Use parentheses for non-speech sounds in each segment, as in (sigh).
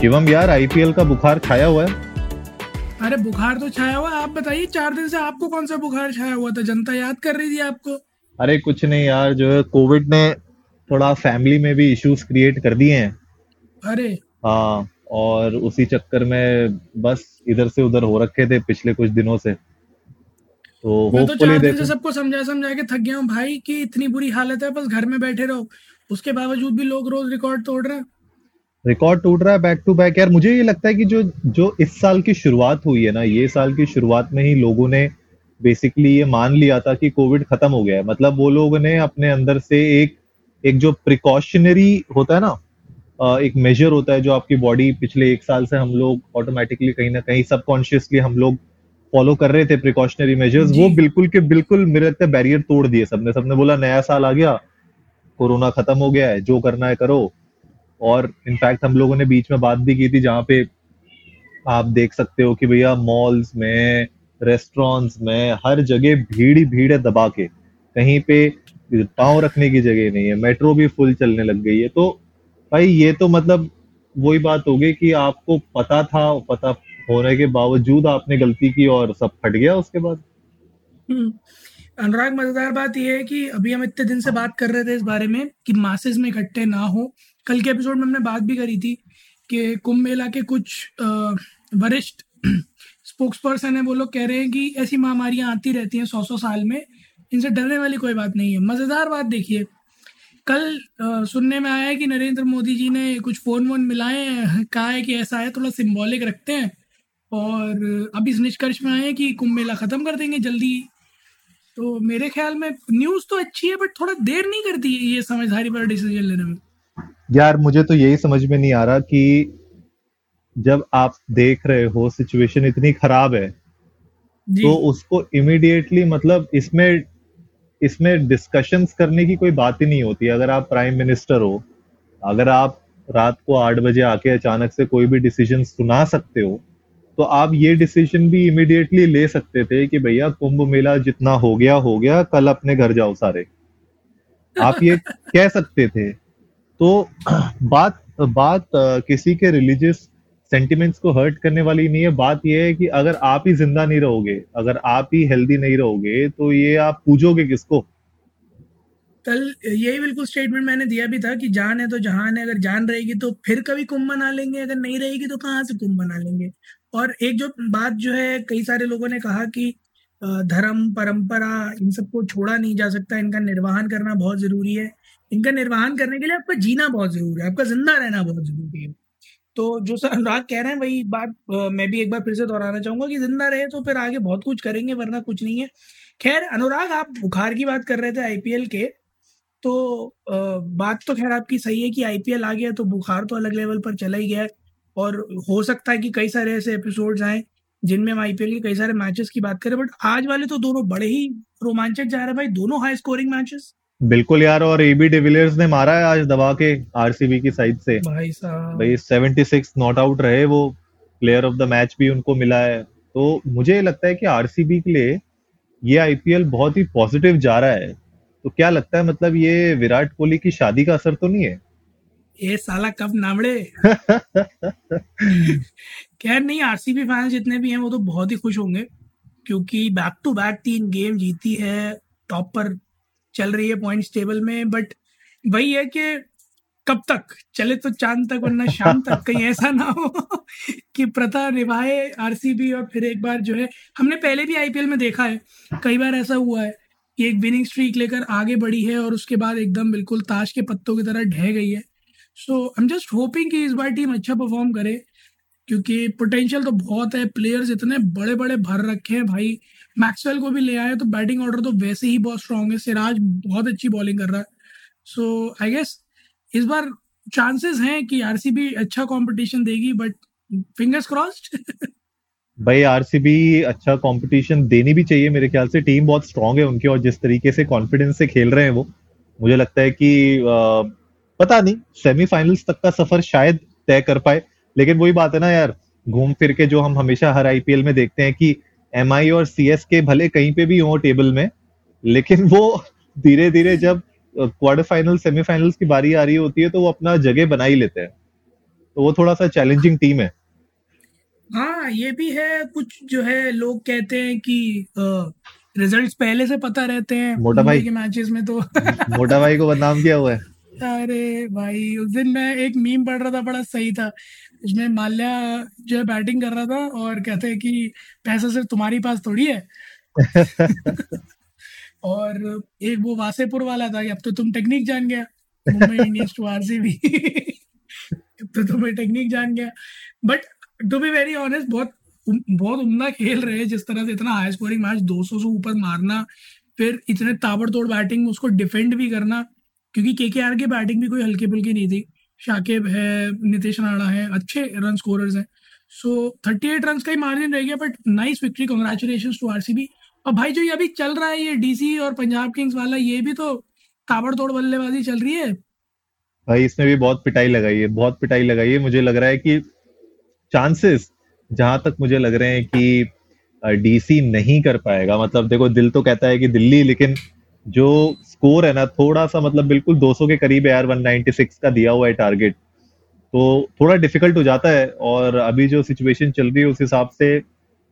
शिवम यार आईपीएल का बुखार छाया हुआ है? अरे बुखार तो छाया हुआ आप बताइए चार दिन से आपको कौन सा बुखार छाया हुआ था? जनता याद कर रही थी आपको? अरे कुछ नहीं यार जो है कोविड ने थोड़ा फैमिली में भी इश्यूज़ क्रिएट कर दिए हैं। अरे। हाँ और उसी चक्कर में बस इधर से उधर हो रखे थे पिछले कुछ दिनों से। तो मैं तो चार दिन से देखो। सबको समझा समझा के थक गया हूँ भाई कि इतनी बुरी हालत है बस घर में बैठे रहो। उसके बावजूद भी लोग रोज रिकॉर्ड तोड़ रहे हैं। रिकॉर्ड टूट रहा है बैक टू बैक यार मुझे ये लगता है कि जो जो इस साल की शुरुआत हुई है ना ये साल की शुरुआत में ही लोगों ने बेसिकली ये मान लिया था कि कोविड खत्म हो गया है। मतलब वो लोगों ने अपने अंदर से एक एक जो प्रिकॉशनरी होता है ना एक मेजर होता है जो आपकी बॉडी पिछले एक साल से हम लोग ऑटोमेटिकली कहीं ना कहीं सबकॉन्शियसली हम लोग फॉलो कर रहे थे प्रिकॉशनरी मेजर्स वो बिल्कुल के बिल्कुल मेरे लगता है बैरियर तोड़ दिए सबने। सबने बोला नया साल आ गया कोरोना खत्म हो गया है जो करना है करो। और इनफैक्ट हम लोगों ने बीच में बात भी की थी जहाँ पे आप देख सकते हो कि भैया मॉल्स में रेस्टोरेंट्स में, हर जगह भीड़ ही भीड़ है दबा के। कहीं पे पाँव रखने की जगह नहीं है मेट्रो भी फुल चलने लग गई है। तो भाई ये तो मतलब वही बात हो गई कि आपको पता था, पता होने के बावजूद आपने गलती की और सब फट गया उसके बाद। हम्म। अनुराग, मज़ेदार बात यह है कि अभी हम इतने दिन से बात कर रहे थे इस बारे में कि मासेस में इकट्ठे ना हो कल के एपिसोड में हमने बात भी करी थी कि कुंभ मेला के कुछ वरिष्ठ स्पोक्स पर्सन है वो लोग कह रहे हैं कि ऐसी महामारियाँ आती रहती हैं सौ सौ साल में। इनसे डरने वाली कोई बात नहीं है। मज़ेदार बात देखिए कल अ, सुनने में आया है कि नरेंद्र मोदी जी ने कुछ फ़ोन वोन मिलाए हैं (laughs) कहा है कि ऐसा है थोड़ा सिम्बॉलिक रखते हैं। और अब इस निष्कर्ष में आए कि कुंभ मेला खत्म कर देंगे जल्दी। तो मेरे ख्याल में न्यूज़ तो अच्छी है बट थोड़ा देर नहीं करती ये समझदारी पर डिसीज़न लेने में। यार मुझे तो यही समझ में नहीं आ रहा कि जब आप देख रहे हो सिचुएशन इतनी खराब है जी। तो उसको इमिडिएटली मतलब इसमें इसमें डिस्कशंस करने की कोई बात ही नहीं होती। अगर आप प्राइम मिनिस्टर हो अगर आप रात को आठ बजे आके अचानक से कोई भी डिसीज़न सुना सकते हो तो आप ये डिसीज़न भी इमिडिएटली ले सकते थे कि भैया कुंभ मेला जितना हो गया हो गया कल अपने घर जाओ सारे। आप ये (laughs) कह सकते थे। तो बात बात किसी के रिलीजियस सेंटिमेंट्स को हर्ट करने वाली नहीं है। बात यह है कि अगर आप ही ज़िंदा नहीं रहोगे, अगर आप ही हेल्दी नहीं रहोगे तो ये आप पूजोगे किसको? कल यही बिल्कुल स्टेटमेंट मैंने दिया भी था कि जान है तो जहान है, अगर जान रहेगी तो फिर कभी कुंभ मना लेंगे, अगर नहीं रहेगी तो कहाँ से कुंभ मना लेंगे? और एक जो बात जो है, कई सारे लोगों ने कहा कि धर्म, परंपरा इन सबको छोड़ा नहीं जा सकता, इनका निर्वहन करना बहुत ज़रूरी है। इनका निर्वहन करने के लिए आपका जीना बहुत ज़रूरी है, आपका ज़िंदा रहना बहुत ज़रूरी है। तो जो सर अनुराग कह रहे हैं, वही बात मैं भी एक बार फिर से दोहराना चाहूँगा कि ज़िंदा रहे तो फिर आगे बहुत कुछ करेंगे, वरना कुछ नहीं है। खैर, अनुराग, आप बुखार की बात कर रहे थे आईपीएल के तो बात तो खैर आपकी सही है कि आईपीएल आ गया तो बुखार तो अलग लेवल पर चला ही गया और हो सकता है कि कई सारे ऐसे एपिसोड्स आए जिनमें हम आईपीएल के कई सारे मैचेस की बात करें बट आज वाले तो दोनों बड़े ही रोमांचक जा रहे हैं भाई, दोनों हाई स्कोरिंग मैचेस बिल्कुल यार और एबी डिविलियर्स ने मारा है आज दबा के आरसीबी की साइड से। भाई साहब। भाई 76 नॉट आउट रहे वो प्लेयर ऑफ़ द मैच भी उनको मिला है। तो मुझे लगता है कि आरसीबी के लिए ये आईपीएल बहुत ही पॉजिटिव जा रहा है। तो क्या लगता है मतलब ये विराट कोहली की शादी का असर तो नहीं है? ये साला कब नामड़े? (laughs) खैर नहीं आरसीबी फैंस जितने भी हैं वो तो बहुत ही खुश होंगे क्योंकि बैक टू बैक तीन गेम जीती है टॉप पर चल रही है पॉइंट्स टेबल में बट वही है कि कब तक? चले तो चाँद तक, वरना शाम तक कहीं ऐसा ना हो (laughs) कि प्रथा निभाए आरसीबी और फिर एक बार जो है, हमने पहले भी आईपीएल में देखा है, कई बार ऐसा हुआ है, कि एक विनिंग स्ट्रीक लेकर आगे बढ़ी है और उसके बाद एकदम बिल्कुल ताश के पत्तों की तरह ढह गई है। So I am just hoping कि इस बार टीम अच्छा परफॉर्म करे क्योंकि पोटेंशियल तो बहुत है प्लेयर्स इतने बड़े बड़े भर रखे हैं भाई। मैक्सवेल को भी ले आए तो बैटिंग ऑर्डर तो वैसे ही बहुत स्ट्रांग है। सिराज बहुत अच्छी बॉलिंग कर रहा है। सो आई गेस इस बार चांसेस हैं कि आरसीबी अच्छा कंपटीशन देगी बट फिंगर्स क्रॉस्ड भाई आरसीबी अच्छा कंपटीशन देनी भी चाहिए मेरे ख्याल से। टीम बहुत स्ट्रांग है उनकी और जिस तरीके से कॉन्फिडेंस से खेल रहे हैं वो मुझे लगता है कि आ, पता नहीं सेमीफाइनल्स तक का सफ़र शायद तय कर पाए। लेकिन वही बात है ना यार घूम फिर के जो हम हमेशा हर आईपीएल में देखते हैं कि एमआई और सीएस के भले कहीं पे भी हो टेबल में लेकिन वो धीरे धीरे जब क्वार्टर फाइनल सेमीफाइनल्स की बारी आ रही होती है तो वो अपना जगह बना ही लेते हैं। तो वो थोड़ा सा चैलेंजिंग टीम है। हाँ ये भी है कुछ जो है लोग कहते हैं कि रिजल्ट्स पहले से पता रहते हैं मोटा भाई। के मैचेस में तो। मोटा भाई को बदनाम किया हुआ है। अरे भाई उस दिन मैं एक मीम पढ़ रहा था बड़ा सही था। उसमें माल्या जो है बैटिंग कर रहा था और कहते हैं कि पैसा सिर्फ़ तुम्हारी पास थोड़ी है। (laughs) और एक वो वासेपुर वाला था कि अब तो तुम टेक्निक जान गया। मुंबई इंडियंस टू आरसीबी अब तो तुम्हें टेक्निक जान गया। But to be very honest बहुत बहुत उमदा खेल रहे हैं। जिस तरह से इतना हाई स्कोरिंग मैच 200 से ऊपर मारना फिर इतने ताबड़तोड़ बैटिंग उसको डिफेंड भी करना क्योंकि के के आर की बैटिंग भी कोई हल्की फुल्की नहीं थी। शाकिब है, नीतीश राणा है, अच्छे रन स्कोरर्स हैं। सो थर्टी एट रन का ही मार्जिन रह गया but nice victory congratulation to RCB और भाई, जो ये अभी चल रहा है, ये डीसी और पंजाब किंग्स वाला, ये भी तो ताबड़तोड़ बल्लेबाजी चल रही है। भाई, इसने भी बहुत पिटाई लगाई है, बहुत पिटाई लगाई है। मुझे लग रहा है कि चांसेस जहाँ तक मुझे लग रहे हैं कि डीसी नहीं कर पाएगा। मतलब देखो, दिल तो कहता है कि दिल्ली, लेकिन जो स्कोर है ना, थोड़ा सा मतलब बिल्कुल 200 के करीब है यार 196 का दिया हुआ है टारगेट तो थोड़ा डिफ़िकल्ट हो जाता है और अभी जो सिचुएशन चल रही है, उस हिसाब से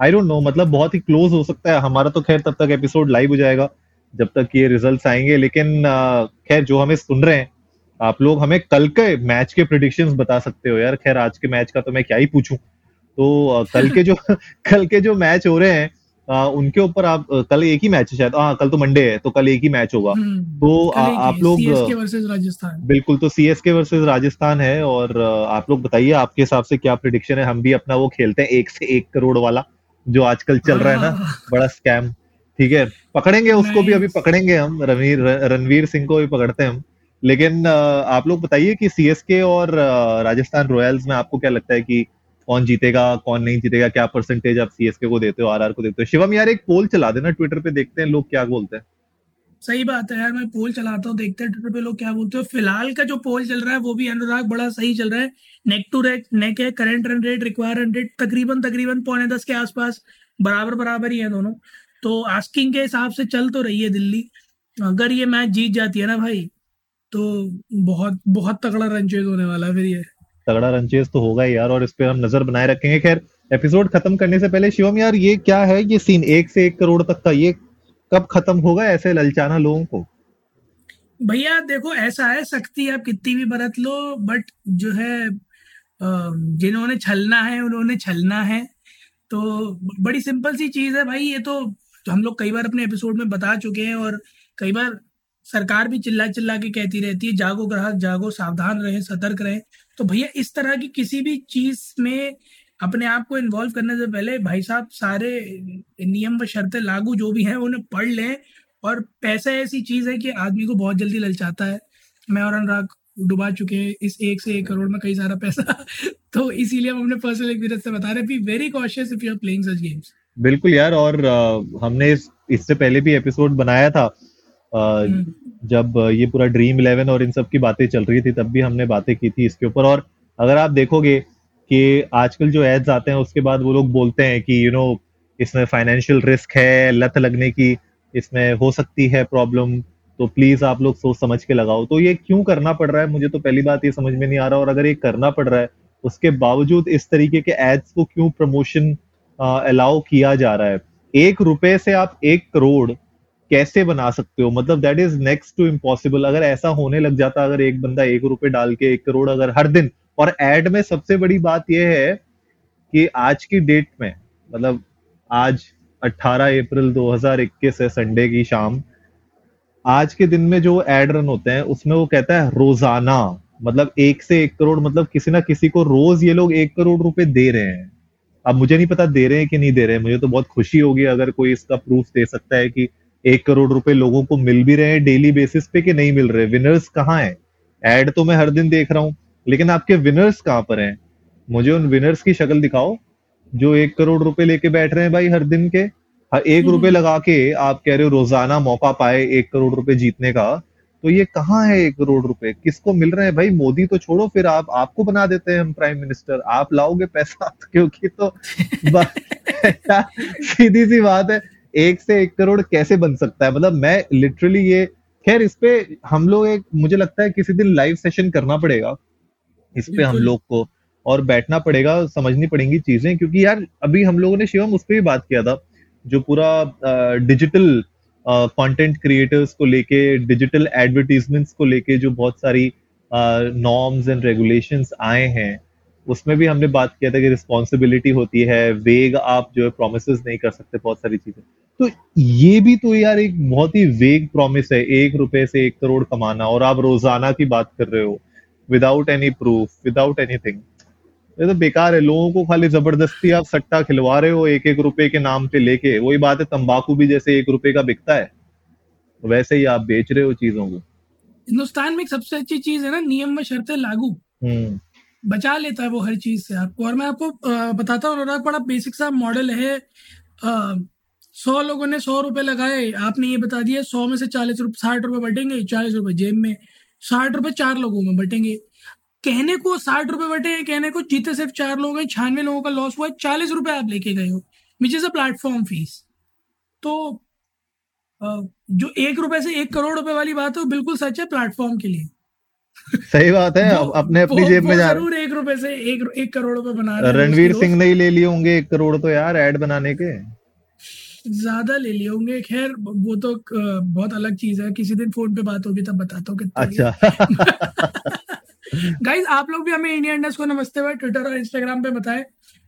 आई डोंट नो मतलब बहुत ही क्लोज हो सकता है। हमारा तो खैर तब तक एपिसोड लाइव हो जाएगा, जब तक ये रिजल्ट्स आएँगे। लेकिन खैर, जो हमें सुन रहे हैं, आप लोग हमें कल के मैच के प्रिडिक्शंस बता सकते हो यार। खैर, आज के मैच का तो मैं क्या ही पूछूँ। तो कल के जो, (laughs) कल के जो मैच हो रहे हैं आ, उनके ऊपर आप कल एक ही मैच है शायद। हाँ कल तो मंडे है तो कल एक ही मैच होगा। हम्म, तो आ, आप लोग राजस्थान बिल्कुल तो C S K versus Rajasthan है और आप लोग बताइए आपके हिसाब से क्या प्रिडिक्शन है? हम भी अपना वो खेलते हैं एक से एक करोड़ वाला जो आजकल चल रहा है ना हाँ। बड़ा स्कैम ठीक है? पकड़ेंगे उसको भी अभी पकड़ेंगे हम। रणवीर रणवीर सिंह को भी पकड़ते हैं हम। लेकिन आप लोग बताइए कि सीएसके और राजस्थान रॉयल्स में आपको क्या लगता है कि कौन जीतेगा, कौन नहीं जीतेगा, क्या परसेंटेज आप सीएसके को देते हो आरआर को देते हो? शिवम यार एक पोल चला देना ट्विटर पे, देखते हैं लोग क्या बोलते हैं। सही बात है यार, मैं पोल चलाता हूँ, देखते हैं ट्विटर पे लोग क्या बोलते हो। फ़िलहाल का जो पोल चल रहा है, वो भी अनुराग बड़ा सही चल रहा है। नेक टू रेक नेक है current run rate require run rate तकरीबन तकरीबन पौने दस के आसपास बराबर बराबर ही है दोनों। तो आस्किंग के हिसाब से चल तो रही है दिल्ली। अगर ये मैच जीत जाती है ना भाई तो बहुत बहुत तगड़ा रन चेज होने वाला है फिर ये। तगड़ा रन चेज तो होगा यार, और इस पे हम नज़र बनाए रखेंगे। खैर एपिसोड खत्म करने से पहले, शिवम यार, ये क्या है? ये सीन एक से एक करोड़ तक का, ये कब खत्म होगा ऐसे ललचाना लोगों को? भैया, देखो, ऐसा है शक्ति आप कितनी भी बरत लो बट जो है जिन्होंने छलना है, उन्होंने छलना है। तो बड़ी सिंपल सी चीज़ है भाई, ये तो हम लोग कई बार अपने एपिसोड में बता चुके हैं, और कई बार सरकार भी चिल्ला चिल्ला के कहती रहती है जागो ग्राहक जागो सावधान रहे सतर्क रहे। तो भैया इस तरह की किसी भी चीज़ में अपने आप को इन्वॉल्व करने से पहले भाई साहब सारे नियम व शर्तें लागू जो भी हैं उन्हें पढ़ लें और पैसा ऐसी चीज़ है कि आदमी को बहुत जल्दी ललचाता है। मैं और अनुराग डुबा चुके हैं इस एक से एक करोड़ में कई सारा पैसा। (laughs) तो इसीलिए हम अपने पर्सनल एक्सपीरियंस से बता रहे हैं very cautious if you are playing such games बिल्कुल यार और हमने इस, इससे पहले भी एपिसोड बनाया था। जब ये पूरा ड्रीम इलेवन और इन सब की बातें चल रही थी तब भी हमने बातें की थी इसके ऊपर। और अगर आप देखोगे कि आजकल जो एड्स आते हैं उसके बाद वो लोग बोलते हैं कि यू you नो know, इसमें फाइनेंशियल रिस्क है लत लगने की इसमें हो सकती है प्रॉब्लम तो प्लीज़ आप लोग सोच समझ के लगाओ। तो ये क्यों करना पड़ रहा है? मुझे तो पहली बात ये समझ में नहीं आ रहा और अगर ये करना पड़ रहा है उसके बावजूद इस तरीके के एड्स को क्यों प्रमोशन अलाउ किया जा रहा है? एक रुपए से आप एक करोड़ कैसे बना सकते हो? मतलब that is next to impossible अगर ऐसा होने लग जाता, अगर एक बंदा एक रुपए डाल के एक करोड़ अगर हर दिन, और एड में सबसे बड़ी बात यह है कि आज की डेट में मतलब आज 18 अप्रैल 2021 है संडे की शाम, आज के दिन में जो एड रन होते हैं, उसमें वो कहता है रोज़ाना मतलब एक से एक करोड़ मतलब किसी ना किसी को रोज ये लोग एक करोड़ रुपए दे रहे हैं। अब मुझे नहीं पता दे रहे हैं कि नहीं दे रहे हैं, मुझे तो बहुत खुशी होगी अगर कोई इसका प्रूफ दे सकता है कि एक करोड़ रुपए लोगों को मिल भी रहे हैं डेली बेसिस पे कि नहीं मिल रहे? विनर्स कहाँ हैं? एड तो मैं हर दिन देख रहा हूँ लेकिन आपके विनर्स कहाँ पर हैं? मुझे उन विनर्स की शक्ल दिखाओ जो एक करोड़ रुपए लेके बैठ रहे हैं भाई हर दिन के। हाँ, एक रुपए हम्म। लगा के आप कह रहे हो रोज़ाना मौका पाए एक करोड़ रुपए जीतने का तो ये कहाँ है एक करोड़ रुपए? किसको मिल रहे हैं भाई? मोदी तो छोड़ो फिर आप आपको बना देते हैं हम प्राइम मिनिस्टर आप लाओगे पैसा (laughs) क्योंकि तो (laughs) सीधी सी बात है। एक से एक करोड़ कैसे बन सकता है? मतलब मैं लिटरली ये खैर इस पे हम लोग एक मुझे लगता है किसी दिन लाइव सेशन करना पड़ेगा। इस पे हम लोग को और बैठना पड़ेगा समझनी पड़ेंगी चीज़ें क्योंकि यार अभी हम लोगों ने शिवम उस पर भी बात किया था जो पूरा डिजिटल कंटेंट क्रिएटर्स को लेके डिजिटल एडवर्टीजमेंट्स को लेके जो बहुत सारी नॉर्म्स एंड रेगुलेशंस आए हैं उसमें भी हमने बात किया था कि रिस्पॉन्सिबिलिटी होती है वेग आप जो है प्रोमिस नहीं कर सकते बहुत सारी चीज़ें। तो ये भी तो यार एक बहुत ही वेग प्रॉमिस है एक रुपए से एक करोड़ कमाना और आप रोज़ाना की बात कर रहे हो without any proof without anything ये तो बेकार है लोगों को खाली ज़बरदस्ती आप सट्टा खिलवा रहे हो एक एक रुपए के नाम पे लेके। वही बात है तंबाकू भी जैसे एक रुपए का बिकता है वैसे ही आप बेच रहे हो चीज़ों को। हिंदुस्तान में सबसे अच्छी चीज़ है ना नियम में शर्तें लागू। हम्म। बचा लेता है वो हर चीज़ से आपको। और मैं आपको बताता हूँ अनुराग बड़ा बेसिक सा मॉडल है सौ लोगों ने सौ रुपए लगाए। आपने ये बता दिया सौ में से चालीस रुपए साठ रुपए बटेंगे चालीस रुपए जेब में। साठ रुपए चार लोगों में बटेंगे। कहने को साठ रुपए बटे हैं कहने को जीते सिर्फ़ चार लोग हैं छियानवे लोगों का लॉस हुआ है चालीस रुपए आप लेके गए हो which is a platform fees तो जो एक रुपए से एक करोड़ रुपए वाली बात है वो बिल्कुल सच है प्लेटफॉर्म के लिए। सही बात है वो- अपने अपनी जेब में जा ज़रूर एक रुपए से एक एक करोड़ रुपए बना रहे हैं रणवीर सिंह ने ही ले लिए होंगे एक करोड़ तो यार एड बनाने के। ज़्यादा ले लिए होंगे। खैर वो तो बहुत अलग चीज़ है। किसी दिन फ़ोन पे बात होगी तब बताता हूँ कितना अच्छा। (laughs) गाइज़ आप लोग भी हमें इंडिया इंडस्ट को नमस्ते हुए ट्विटर और इंस्टाग्राम पे बताएँ।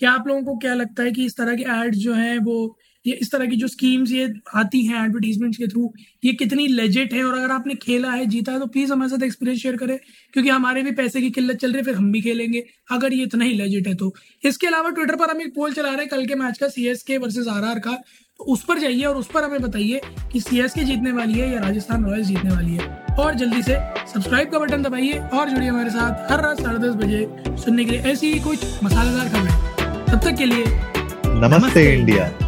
कि आप लोगों को क्या लगता है कि इस तरह के एड्स जो हैं वो ये इस तरह की जो स्कीम्स ये आती हैं एडवर्टीजमेंट्स के थ्रू ये कितनी लेजिट है और अगर आपने खेला है जीता है तो प्लीज़ हमारे साथ एक्सपीरियंस शेयर करें क्योंकि हमारे भी पैसे की किल्लत चल रही है फिर हम भी खेलेंगे अगर ये इतना ही लेजिट है तो। इसके अलावा ट्विटर पर हम एक पोल चला रहे हैं कल के मैच का C S K versus R R का। तो उस पर जाइए और उस पर हमें बताइए कि सी एस के जीतने वाली है या राजस्थान रॉयल्स जीतने वाली है। और जल्दी से सब्सक्राइब का बटन दबाइए और जुड़िए हमारे साथ हर रात साढ़े दस बजे सुनने के लिए ऐसी ही कुछ मसालेदार खबरें। तब तक के लिए नमस्ते नमस्ते। इंडिया।